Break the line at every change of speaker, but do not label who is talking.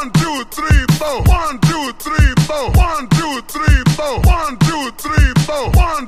One, two, three, four. One, two, three, four. One, two, three, four. One, two, three, four. One,